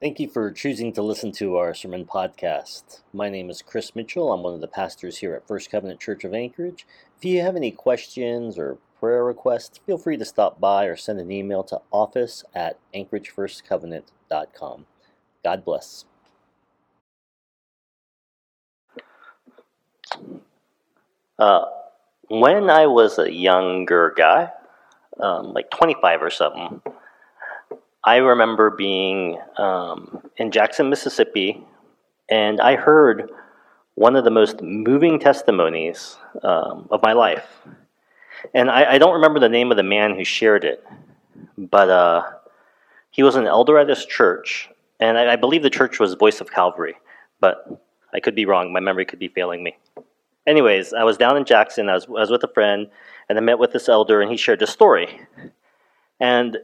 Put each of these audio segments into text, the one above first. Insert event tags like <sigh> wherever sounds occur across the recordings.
Thank you for choosing to listen to our sermon podcast. My name is Criss Mitchell. I'm one of the pastors here at First Covenant Church of Anchorage. If you have any questions or prayer requests, feel free to stop by or send an email to office at anchoragefirstcovenant.com. God bless. Uh, when I was a younger guy, um, like 25 or something, I remember being um, in Jackson, Mississippi, and I heard one of the most moving testimonies um, of my life. And I, I, don't remember the name of the man who shared it, but uh, he was an elder at his church, and I, I believe the church was Voice of Calvary, but I could be wrong. My memory could be failing me. Anyways, I was down in Jackson. I was, I was with a friend, and I met with this elder, and he shared a story. And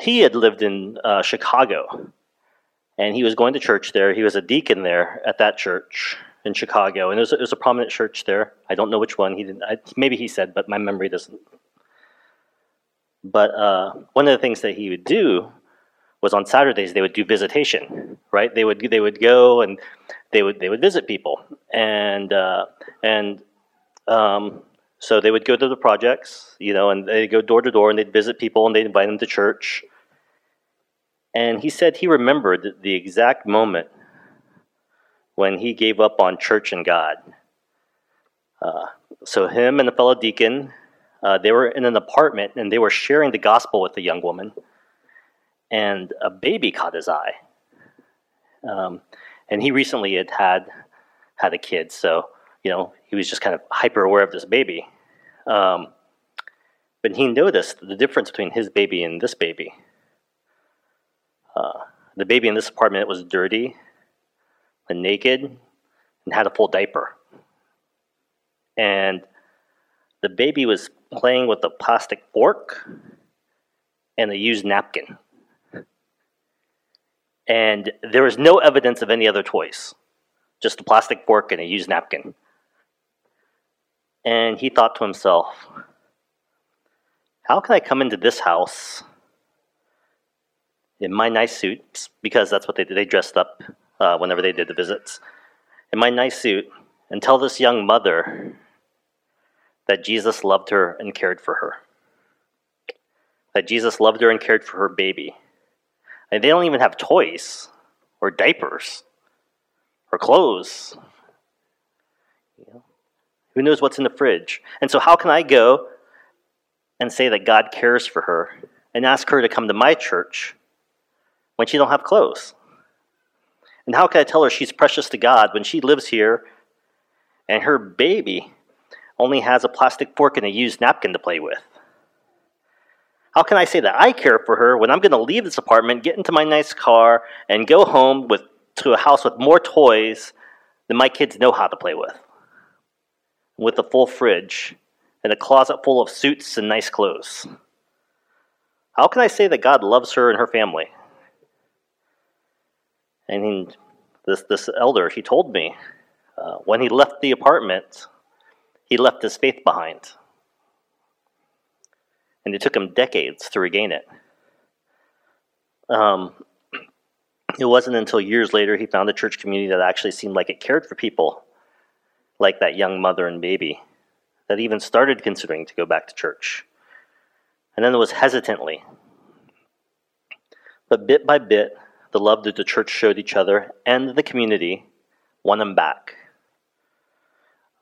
he had lived in uh, Chicago, and he was going to church there. He was a deacon there at that church in Chicago, and it was, was a prominent church there. I don't know which one. He didn't. I, maybe he said, but my memory doesn't. But uh, one of the things that he would do was on Saturdays they would do visitation. Right? They would they would go and they would they would visit people, and uh, and um, so they would go to the projects, you know, and they'd go door to door and they'd visit people and they'd invite them to church. And he said he remembered the exact moment when he gave up on church and God. Uh, so him and the fellow deacon, uh, they were in an apartment and they were sharing the gospel with a young woman, and a baby caught his eye. Um, and he recently had had had a kid, so you know he was just kind of hyper aware of this baby. Um, but he noticed the difference between his baby and this baby. Uh, the baby in this apartment was dirty and naked and had a full diaper. And the baby was playing with a plastic fork and a used napkin. And there was no evidence of any other toys, just a plastic fork and a used napkin. And he thought to himself, How can I come into this house in my nice suit? Because that's what they did. They dressed up uh, whenever they did the visits. In my nice suit, and tell this young mother that Jesus loved her and cared for her. That Jesus loved her and cared for her baby. And they don't even have toys or diapers or clothes. You know? Who knows what's in the fridge? And so, how can I go and say that God cares for her and ask her to come to my church when she don't have clothes? And how can I tell her she's precious to God when she lives here and her baby only has a plastic fork and a used napkin to play with? How can I say that I care for her when I'm going to leave this apartment, get into my nice car, and go home with, to a house with more toys than my kids know how to play with? With a full fridge and a closet full of suits and nice clothes. How can I say that God loves her and her family? And he, this, this elder, he told me uh, when he left the apartment, he left his faith behind. And it took him decades to regain it. Um, it wasn't until years later he found a church community that actually seemed like it cared for people like that young mother and baby, that even started considering to go back to church. And then it was hesitantly. But bit by bit, the love that the church showed each other and the community won him back.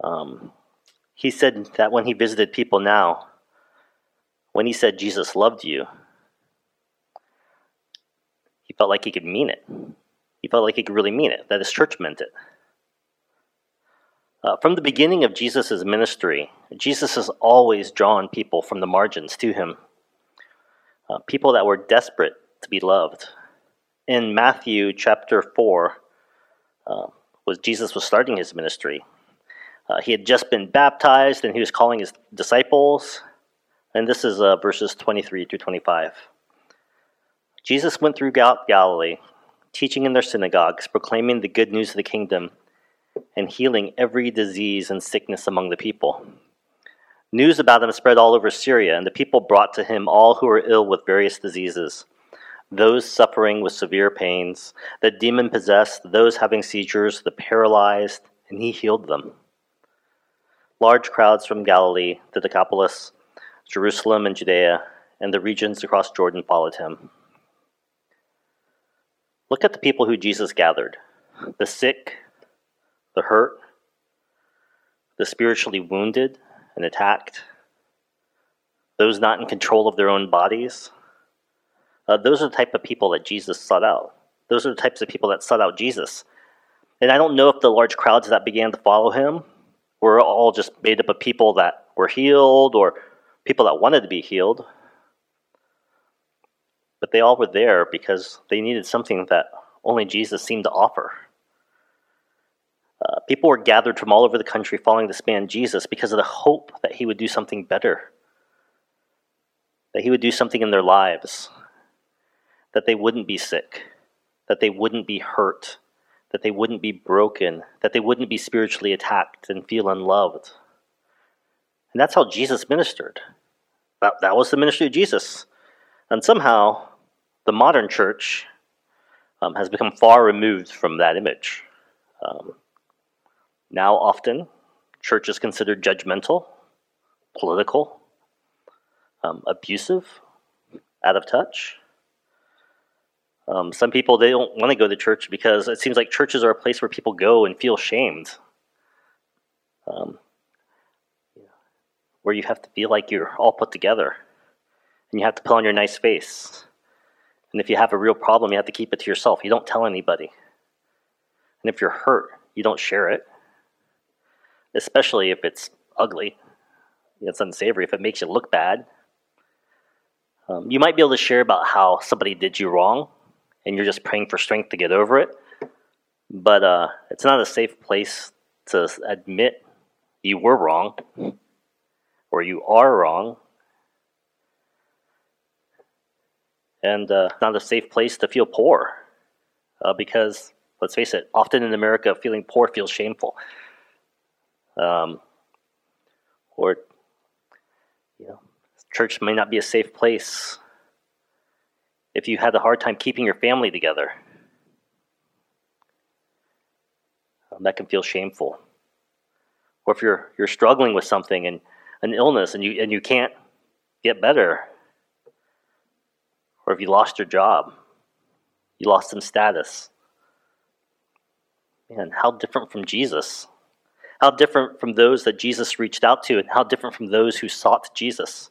Um, he said that when he visited people now, when he said Jesus loved you, he felt like he could mean it. He felt like he could really mean it, that his church meant it. Uh, from the beginning of Jesus' ministry, Jesus has always drawn people from the margins to him, uh, people that were desperate to be loved. In Matthew chapter 4, uh, was Jesus was starting his ministry. Uh, he had just been baptized and he was calling his disciples. And this is uh, verses 23 through 25. Jesus went through Gal- Galilee, teaching in their synagogues, proclaiming the good news of the kingdom and healing every disease and sickness among the people. News about him spread all over Syria, and the people brought to him all who were ill with various diseases, those suffering with severe pains, the demon possessed, those having seizures, the paralyzed, and he healed them. Large crowds from Galilee, the Decapolis, Jerusalem, and Judea, and the regions across Jordan followed him. Look at the people who Jesus gathered the sick, the hurt, the spiritually wounded and attacked, those not in control of their own bodies. Uh, those are the type of people that Jesus sought out. Those are the types of people that sought out Jesus. And I don't know if the large crowds that began to follow him were all just made up of people that were healed or people that wanted to be healed. But they all were there because they needed something that only Jesus seemed to offer. Uh, people were gathered from all over the country following this man Jesus because of the hope that he would do something better, that he would do something in their lives, that they wouldn't be sick, that they wouldn't be hurt, that they wouldn't be broken, that they wouldn't be spiritually attacked and feel unloved. And that's how Jesus ministered. That, that was the ministry of Jesus. And somehow, the modern church um, has become far removed from that image. Um, now, often, church is considered judgmental, political, um, abusive, out of touch. Um, some people they don't want to go to church because it seems like churches are a place where people go and feel shamed, um, where you have to feel like you're all put together, and you have to put on your nice face. And if you have a real problem, you have to keep it to yourself. You don't tell anybody. And if you're hurt, you don't share it especially if it's ugly, it's unsavory, if it makes you look bad. Um, you might be able to share about how somebody did you wrong and you're just praying for strength to get over it, but uh, it's not a safe place to admit you were wrong or you are wrong. And uh, not a safe place to feel poor uh, because, let's face it, often in America, feeling poor feels shameful um, or you know, church may not be a safe place if you had a hard time keeping your family together. Um, that can feel shameful. Or if you're you're struggling with something and an illness and you and you can't get better, or if you lost your job, you lost some status. Man, how different from Jesus. How different from those that Jesus reached out to, and how different from those who sought Jesus.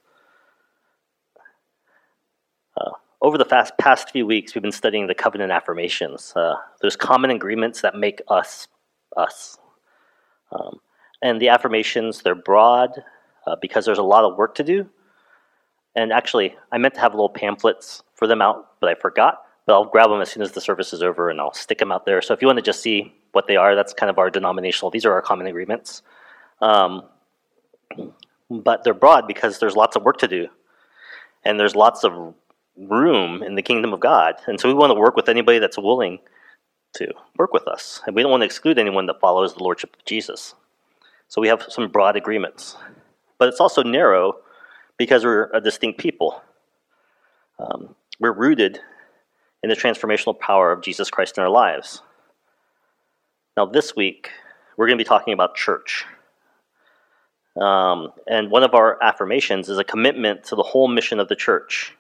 Uh, over the fast, past few weeks, we've been studying the covenant affirmations, uh, those common agreements that make us us. Um, and the affirmations, they're broad uh, because there's a lot of work to do. And actually, I meant to have little pamphlets for them out, but I forgot. But I'll grab them as soon as the service is over and I'll stick them out there. So if you want to just see what they are. That's kind of our denominational. These are our common agreements. Um, but they're broad because there's lots of work to do, and there's lots of room in the kingdom of God. And so we want to work with anybody that's willing to work with us, and we don't want to exclude anyone that follows the lordship of Jesus. So we have some broad agreements, but it's also narrow because we're a distinct people. Um, we're rooted in the transformational power of Jesus Christ in our lives. Now, this week, we're going to be talking about church. Um, and one of our affirmations is a commitment to the whole mission of the church,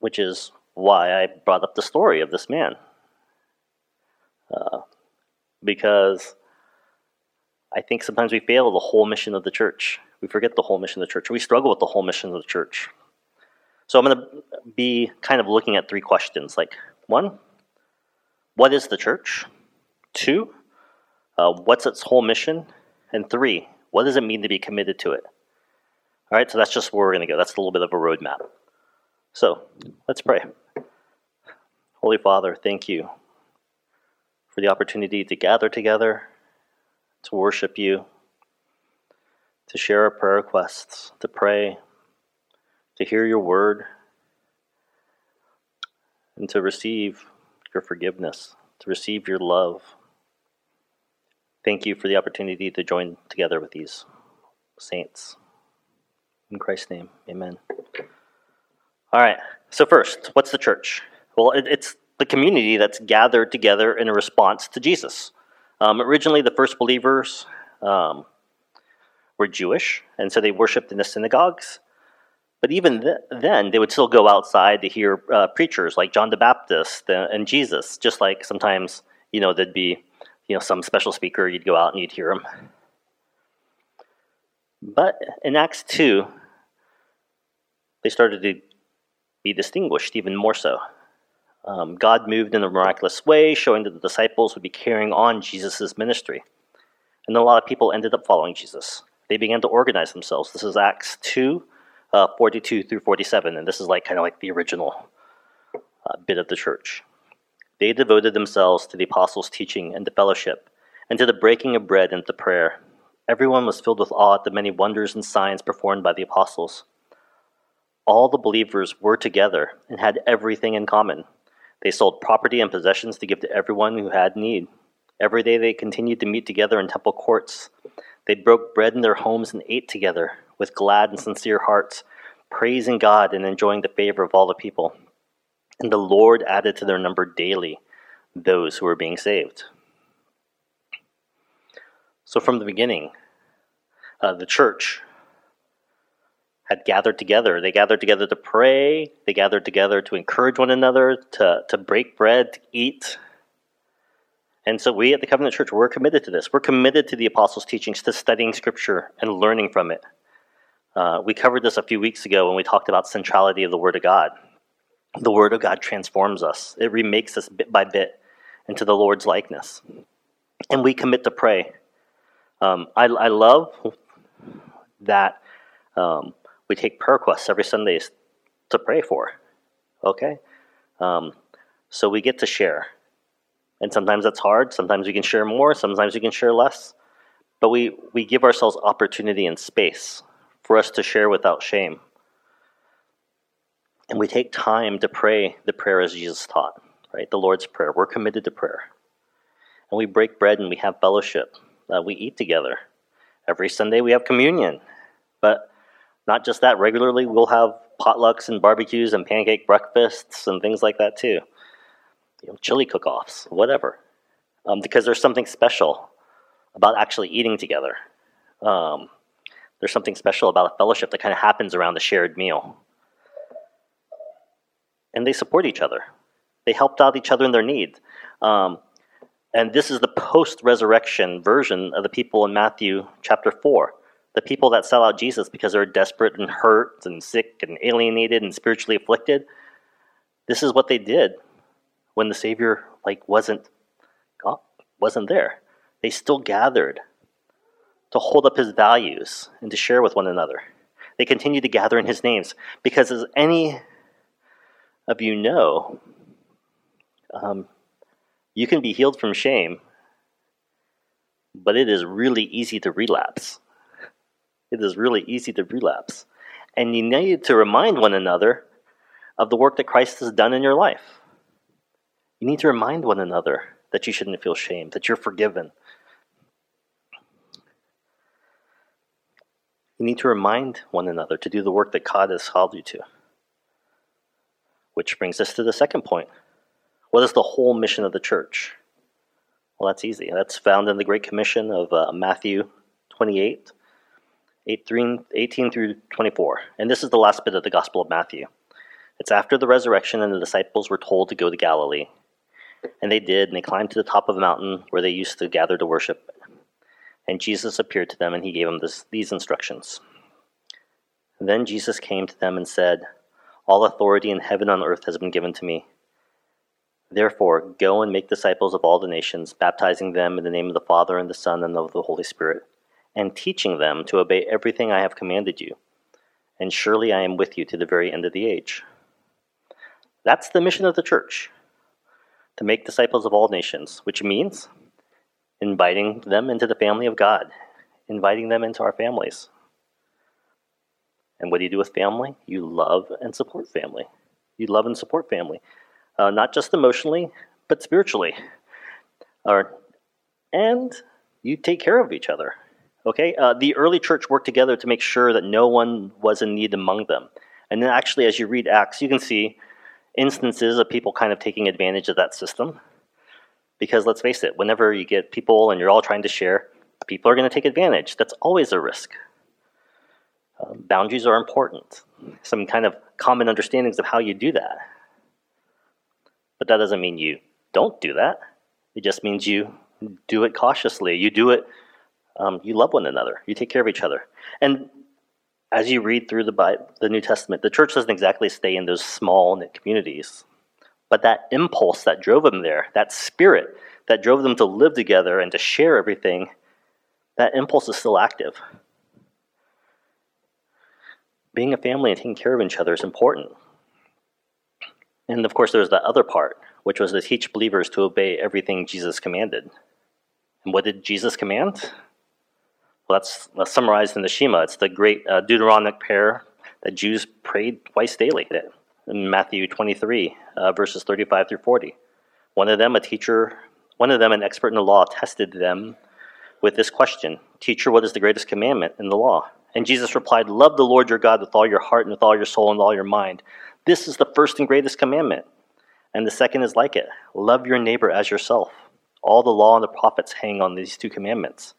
which is why I brought up the story of this man. Uh, because I think sometimes we fail the whole mission of the church. We forget the whole mission of the church. We struggle with the whole mission of the church. So I'm going to be kind of looking at three questions. Like, one, what is the church? Two, uh, what's its whole mission? And three, what does it mean to be committed to it? All right, so that's just where we're going to go. That's a little bit of a roadmap. So let's pray. Holy Father, thank you for the opportunity to gather together, to worship you, to share our prayer requests, to pray, to hear your word, and to receive your forgiveness, to receive your love. Thank you for the opportunity to join together with these saints. In Christ's name, amen. All right. So first, what's the church? Well, it, it's the community that's gathered together in a response to Jesus. Um, originally, the first believers um, were Jewish, and so they worshipped in the synagogues. But even th- then, they would still go outside to hear uh, preachers like John the Baptist and Jesus. Just like sometimes, you know, there'd be, you know, some special speaker. You'd go out and you'd hear him. But in Acts two, they started to be distinguished even more so. Um, God moved in a miraculous way, showing that the disciples would be carrying on Jesus' ministry. And a lot of people ended up following Jesus. They began to organize themselves. This is Acts 2, uh, 42 through 47, and this is like kind of like the original uh, bit of the church. They devoted themselves to the apostles' teaching and to fellowship, and to the breaking of bread and to prayer. Everyone was filled with awe at the many wonders and signs performed by the apostles. All the believers were together and had everything in common. They sold property and possessions to give to everyone who had need. Every day they continued to meet together in temple courts. They broke bread in their homes and ate together with glad and sincere hearts, praising God and enjoying the favor of all the people. And the Lord added to their number daily those who were being saved. So, from the beginning, uh, the church had gathered together. They gathered together to pray, they gathered together to encourage one another, to, to break bread, to eat. And so we at the Covenant Church, we're committed to this. We're committed to the apostles' teachings, to studying Scripture and learning from it. Uh, we covered this a few weeks ago when we talked about centrality of the Word of God. The Word of God transforms us. It remakes us bit by bit into the Lord's likeness. And we commit to pray. Um, I, I, love that um, we take prayer requests every Sunday to pray for. Okay? Um, so we get to share. And sometimes that's hard. Sometimes we can share more. Sometimes we can share less. But we, we give ourselves opportunity and space for us to share without shame. And we take time to pray the prayer as Jesus taught, right? The Lord's Prayer. We're committed to prayer. And we break bread and we have fellowship. Uh, we eat together. Every Sunday we have communion. But not just that, regularly we'll have potlucks and barbecues and pancake breakfasts and things like that too. You know, chili cook offs, whatever. Um, because there's something special about actually eating together. Um, there's something special about a fellowship that kind of happens around a shared meal. And they support each other, they helped out each other in their need. Um, and this is the post resurrection version of the people in Matthew chapter 4 the people that sell out Jesus because they're desperate and hurt and sick and alienated and spiritually afflicted. This is what they did when the Savior like wasn't wasn't there. They still gathered to hold up his values and to share with one another. They continued to gather in his names because, as any of you know, um, you can be healed from shame, but it is really easy to relapse it is really easy to relapse. And you need to remind one another of the work that Christ has done in your life. You need to remind one another that you shouldn't feel shame, that you're forgiven. You need to remind one another to do the work that God has called you to. Which brings us to the second point. What is the whole mission of the church? Well, that's easy. That's found in the Great Commission of uh, Matthew 28, 18 through 24. And this is the last bit of the Gospel of Matthew. It's after the resurrection, and the disciples were told to go to Galilee. And they did, and they climbed to the top of a mountain where they used to gather to worship. And Jesus appeared to them, and he gave them this, these instructions. Then Jesus came to them and said, All authority in heaven and on earth has been given to me. Therefore, go and make disciples of all the nations, baptizing them in the name of the Father, and the Son, and of the Holy Spirit and teaching them to obey everything I have commanded you. And surely I am with you to the very end of the age. That's the mission of the church to make disciples of all nations, which means inviting them into the family of God, inviting them into our families. And what do you do with family? You love and support family. You love and support family, uh, not just emotionally, but spiritually. Or, and you take care of each other. Okay, uh, the early church worked together to make sure that no one was in need among them. And then actually, as you read Acts, you can see instances of people kind of taking advantage of that system. Because let's face it, whenever you get people and you're all trying to share, people are going to take advantage. That's always a risk. Uh, boundaries are important. Some kind of common understandings of how you do that. But that doesn't mean you don't do that. It just means you do it cautiously. You do it, um, you love one another. You take care of each other. And as you read through the, Bible, the New Testament, the church doesn't exactly stay in those small knit communities. But that impulse that drove them there, that spirit that drove them to live together and to share everything, that impulse is still active. Being a family and taking care of each other is important. And of course, there's that other part, which was to teach believers to obey everything Jesus commanded. And what did Jesus command? Well, that's, that's summarized in the Shema. It's the great uh, Deuteronomic prayer that Jews prayed twice daily in Matthew 23, uh, verses 35 through 40. One of them, a teacher, one of them, an expert in the law, tested them with this question Teacher, what is the greatest commandment in the law? And Jesus replied, Love the Lord your God with all your heart and with all your soul and all your mind. This is the first and greatest commandment. And the second is like it love your neighbor as yourself. All the law and the prophets hang on these two commandments.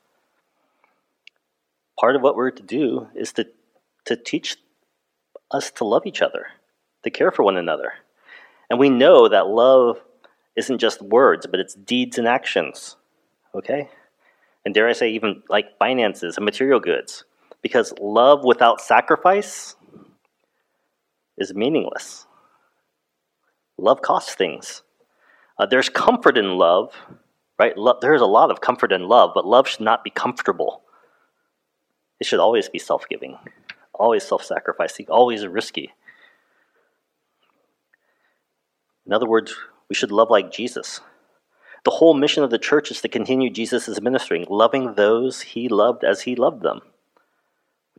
Part of what we're to do is to, to teach us to love each other, to care for one another. And we know that love isn't just words, but it's deeds and actions. Okay? And dare I say, even like finances and material goods. Because love without sacrifice is meaningless. Love costs things. Uh, there's comfort in love, right? Lo- there's a lot of comfort in love, but love should not be comfortable. It should always be self giving, always self sacrificing, always risky. In other words, we should love like Jesus. The whole mission of the church is to continue Jesus' ministering, loving those he loved as he loved them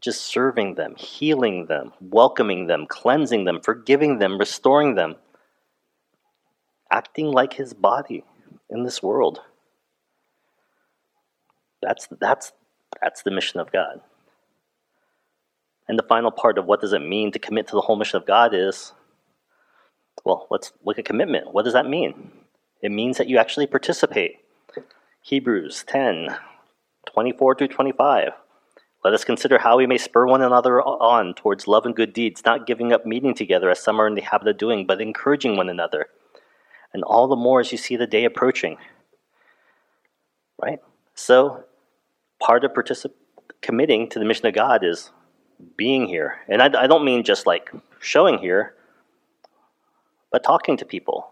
just serving them, healing them, welcoming them, cleansing them, forgiving them, restoring them, acting like his body in this world. That's, that's, that's the mission of God. And the final part of what does it mean to commit to the whole mission of God is well, let's look at commitment. What does that mean? It means that you actually participate. Hebrews 10 24 through 25. Let us consider how we may spur one another on towards love and good deeds, not giving up meeting together as some are in the habit of doing, but encouraging one another. And all the more as you see the day approaching. Right? So, part of particip- committing to the mission of God is being here. And I, I don't mean just like showing here, but talking to people.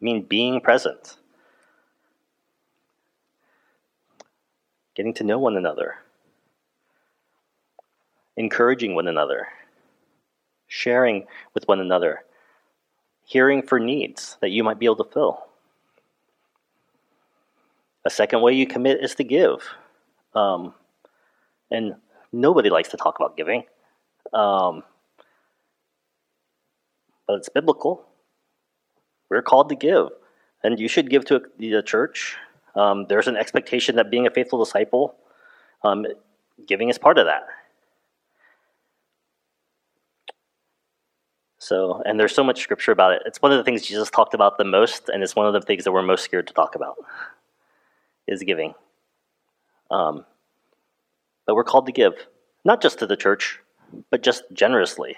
I mean being present. Getting to know one another encouraging one another, sharing with one another, hearing for needs that you might be able to fill. A second way you commit is to give. Um, and nobody likes to talk about giving, um, but it's biblical. We're called to give, and you should give to the church. Um, there's an expectation that being a faithful disciple, um, giving is part of that. So, and there's so much scripture about it. It's one of the things Jesus talked about the most, and it's one of the things that we're most scared to talk about is giving. Um, but we're called to give, not just to the church, but just generously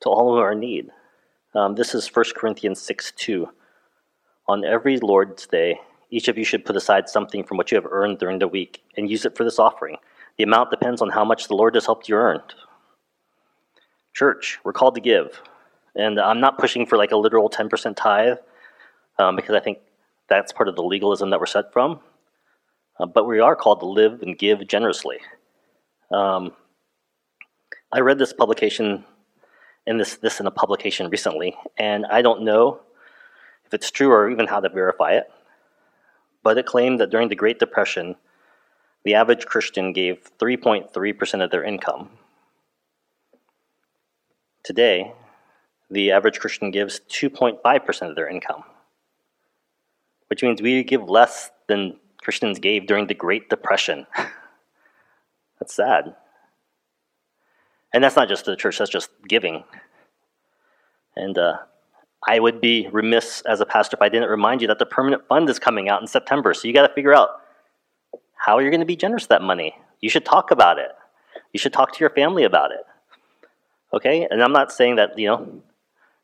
to all who are in need. Um, this is 1 Corinthians 6 2. On every Lord's day, each of you should put aside something from what you have earned during the week and use it for this offering. The amount depends on how much the Lord has helped you earn. Church, we're called to give. And I'm not pushing for like a literal 10% tithe um, because I think that's part of the legalism that we're set from. Uh, but we are called to live and give generously. Um, I read this publication in this this in a publication recently, and I don't know if it's true or even how to verify it. But it claimed that during the Great Depression, the average Christian gave 3.3% of their income Today, the average Christian gives 2.5% of their income, which means we give less than Christians gave during the Great Depression. <laughs> That's sad. And that's not just the church, that's just giving. And uh, I would be remiss as a pastor if I didn't remind you that the permanent fund is coming out in September. So you got to figure out how you're going to be generous with that money. You should talk about it. You should talk to your family about it. Okay? And I'm not saying that, you know,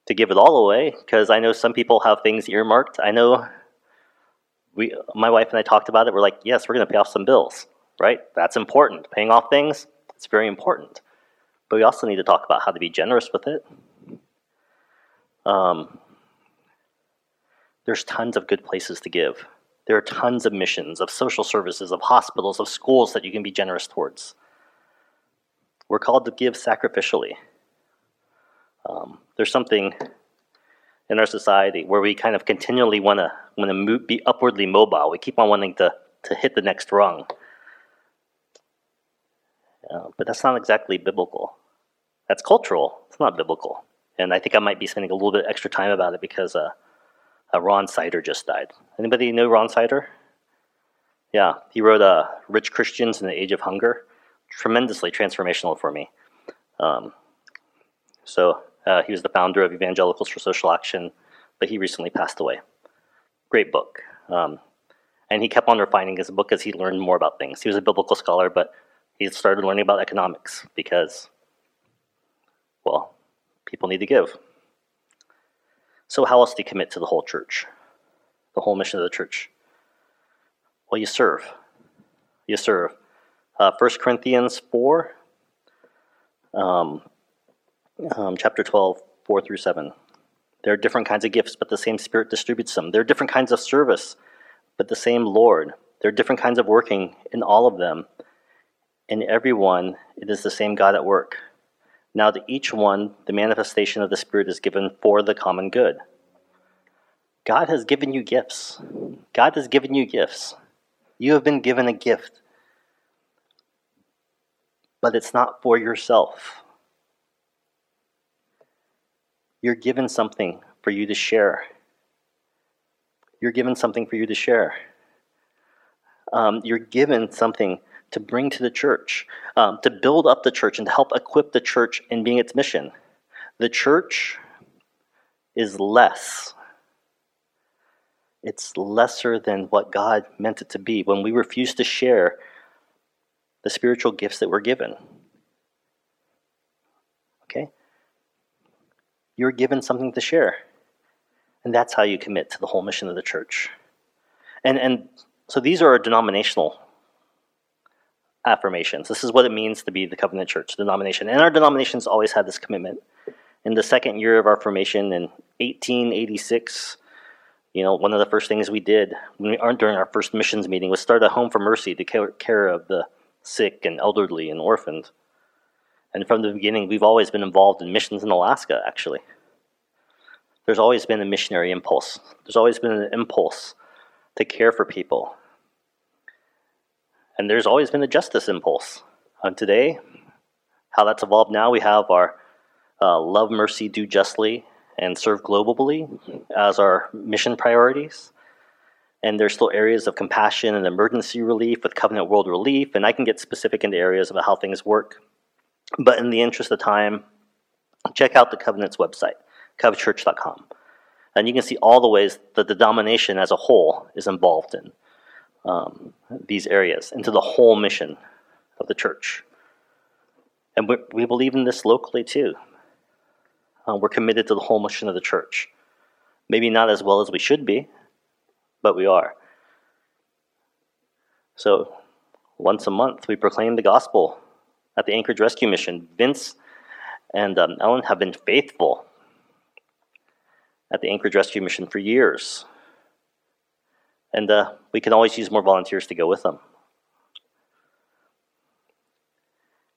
to give it all away because I know some people have things earmarked. I know we, my wife and I talked about it. We're like, yes, we're going to pay off some bills, right? That's important. Paying off things, it's very important. But we also need to talk about how to be generous with it. Um, there's tons of good places to give. There are tons of missions, of social services, of hospitals, of schools that you can be generous towards. We're called to give sacrificially. Um, there's something in our society where we kind of continually want to want to be upwardly mobile. We keep on wanting to to hit the next rung, uh, but that's not exactly biblical. That's cultural. It's not biblical. And I think I might be spending a little bit extra time about it because uh, uh, Ron Sider just died. Anybody know Ron Sider? Yeah, he wrote uh, "Rich Christians in the Age of Hunger." Tremendously transformational for me. Um, so uh, he was the founder of Evangelicals for Social Action, but he recently passed away. Great book. Um, and he kept on refining his book as he learned more about things. He was a biblical scholar, but he started learning about economics because, well, people need to give. So, how else do you commit to the whole church, the whole mission of the church? Well, you serve. You serve. Uh, 1 Corinthians 4, um, um, chapter 12, 4 through 7. There are different kinds of gifts, but the same Spirit distributes them. There are different kinds of service, but the same Lord. There are different kinds of working in all of them. In everyone, it is the same God at work. Now, to each one, the manifestation of the Spirit is given for the common good. God has given you gifts. God has given you gifts. You have been given a gift, but it's not for yourself. You're given something for you to share. You're given something for you to share. Um, you're given something to bring to the church, um, to build up the church, and to help equip the church in being its mission. The church is less. It's lesser than what God meant it to be when we refuse to share the spiritual gifts that we're given. Okay? You're given something to share. And that's how you commit to the whole mission of the church. And, and so these are our denominational affirmations. This is what it means to be the covenant church denomination. And our denominations always had this commitment. In the second year of our formation in 1886, you know, one of the first things we did when we aren't during our first missions meeting was start a home for mercy to care, care of the sick and elderly and orphaned. And from the beginning, we've always been involved in missions in Alaska, actually. There's always been a missionary impulse. There's always been an impulse to care for people. And there's always been a justice impulse. And today, how that's evolved now, we have our uh, love, mercy, do justly, and serve globally as our mission priorities. And there's still areas of compassion and emergency relief with Covenant World Relief, and I can get specific into areas about how things work. But in the interest of time, check out the Covenant's website, covenantchurch.com. And you can see all the ways that the denomination as a whole is involved in um, these areas, into the whole mission of the church. And we, believe in this locally too. Uh, we're committed to the whole mission of the church. Maybe not as well as we should be, but we are. So, once a month, we proclaim the gospel at the Anchorage Rescue Mission. Vince and um, Ellen have been faithful at the Anchorage Rescue Mission for years. And uh, we can always use more volunteers to go with them.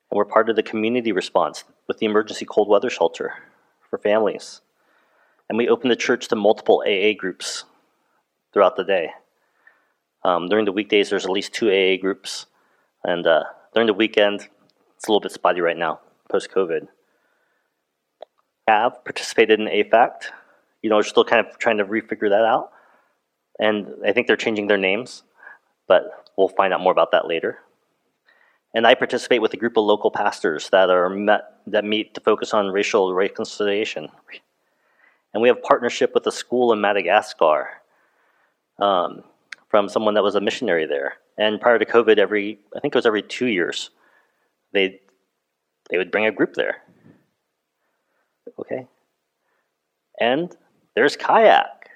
And we're part of the community response with the emergency cold weather shelter for families. And we open the church to multiple AA groups throughout the day. Um, during the weekdays, there's at least two AA groups. And uh, during the weekend, it's a little bit spotty right now, post COVID. Have participated in AFACT. You know, we're still kind of trying to refigure that out. And I think they're changing their names, but we'll find out more about that later. And I participate with a group of local pastors that are met that meet to focus on racial reconciliation. And we have partnership with a school in Madagascar um, from someone that was a missionary there. And prior to COVID, every I think it was every two years, they they would bring a group there. Okay. And there's kayak,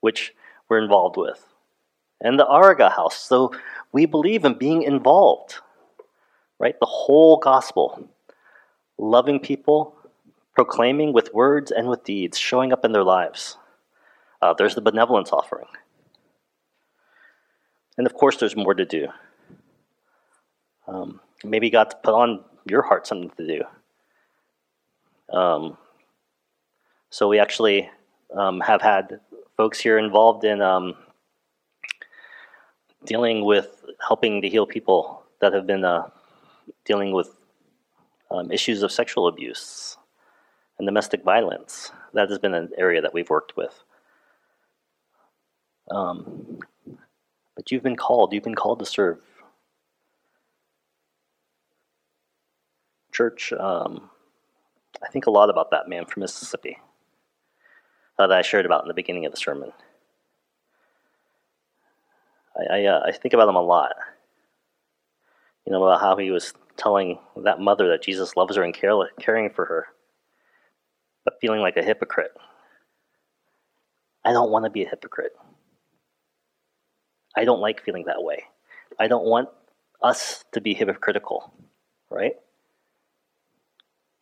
which we're involved with, and the Araga House. So we believe in being involved, right? The whole gospel, loving people, proclaiming with words and with deeds, showing up in their lives. Uh, there's the benevolence offering. And of course, there's more to do. Um, maybe God's put on your heart something to do. Um, so we actually um, have had folks here involved in um, dealing with helping to heal people that have been uh, dealing with um, issues of sexual abuse and domestic violence. That has been an area that we've worked with. Um, but you've been called, you've been called to serve. Church, um, I think a lot about that man from Mississippi that I shared about in the beginning of the sermon. I, I, uh, I think about him a lot. You know, about how he was telling that mother that Jesus loves her and care, caring for her, but feeling like a hypocrite. I don't want to be a hypocrite. I don't like feeling that way. I don't want us to be hypocritical, right?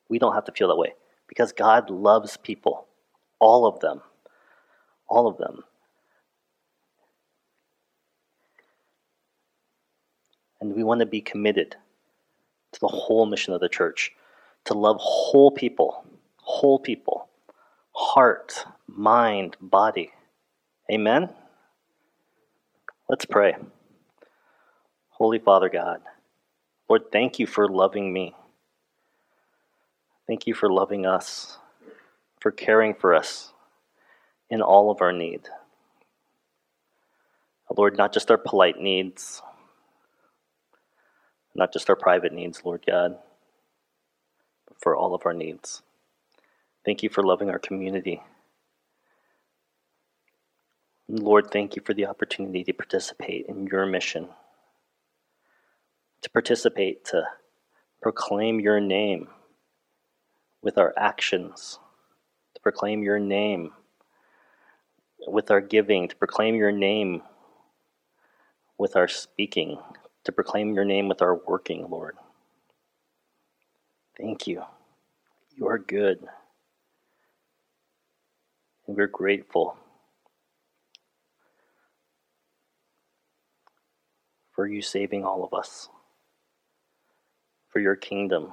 We don't have to feel that way because God loves people, all of them, all of them. And we want to be committed to the whole mission of the church to love whole people, whole people, heart, mind, body. Amen? Let's pray. Holy Father God, Lord, thank you for loving me. Thank you for loving us, for caring for us in all of our need. Oh, Lord, not just our polite needs, not just our private needs, Lord God, but for all of our needs. Thank you for loving our community. Lord, thank you for the opportunity to participate in your mission, to participate, to proclaim your name with our actions, proclaim your name with our giving, to proclaim your name with our speaking, to proclaim your name with our working, Lord. Thank you. You are good. And we're grateful. for you saving all of us, for your kingdom.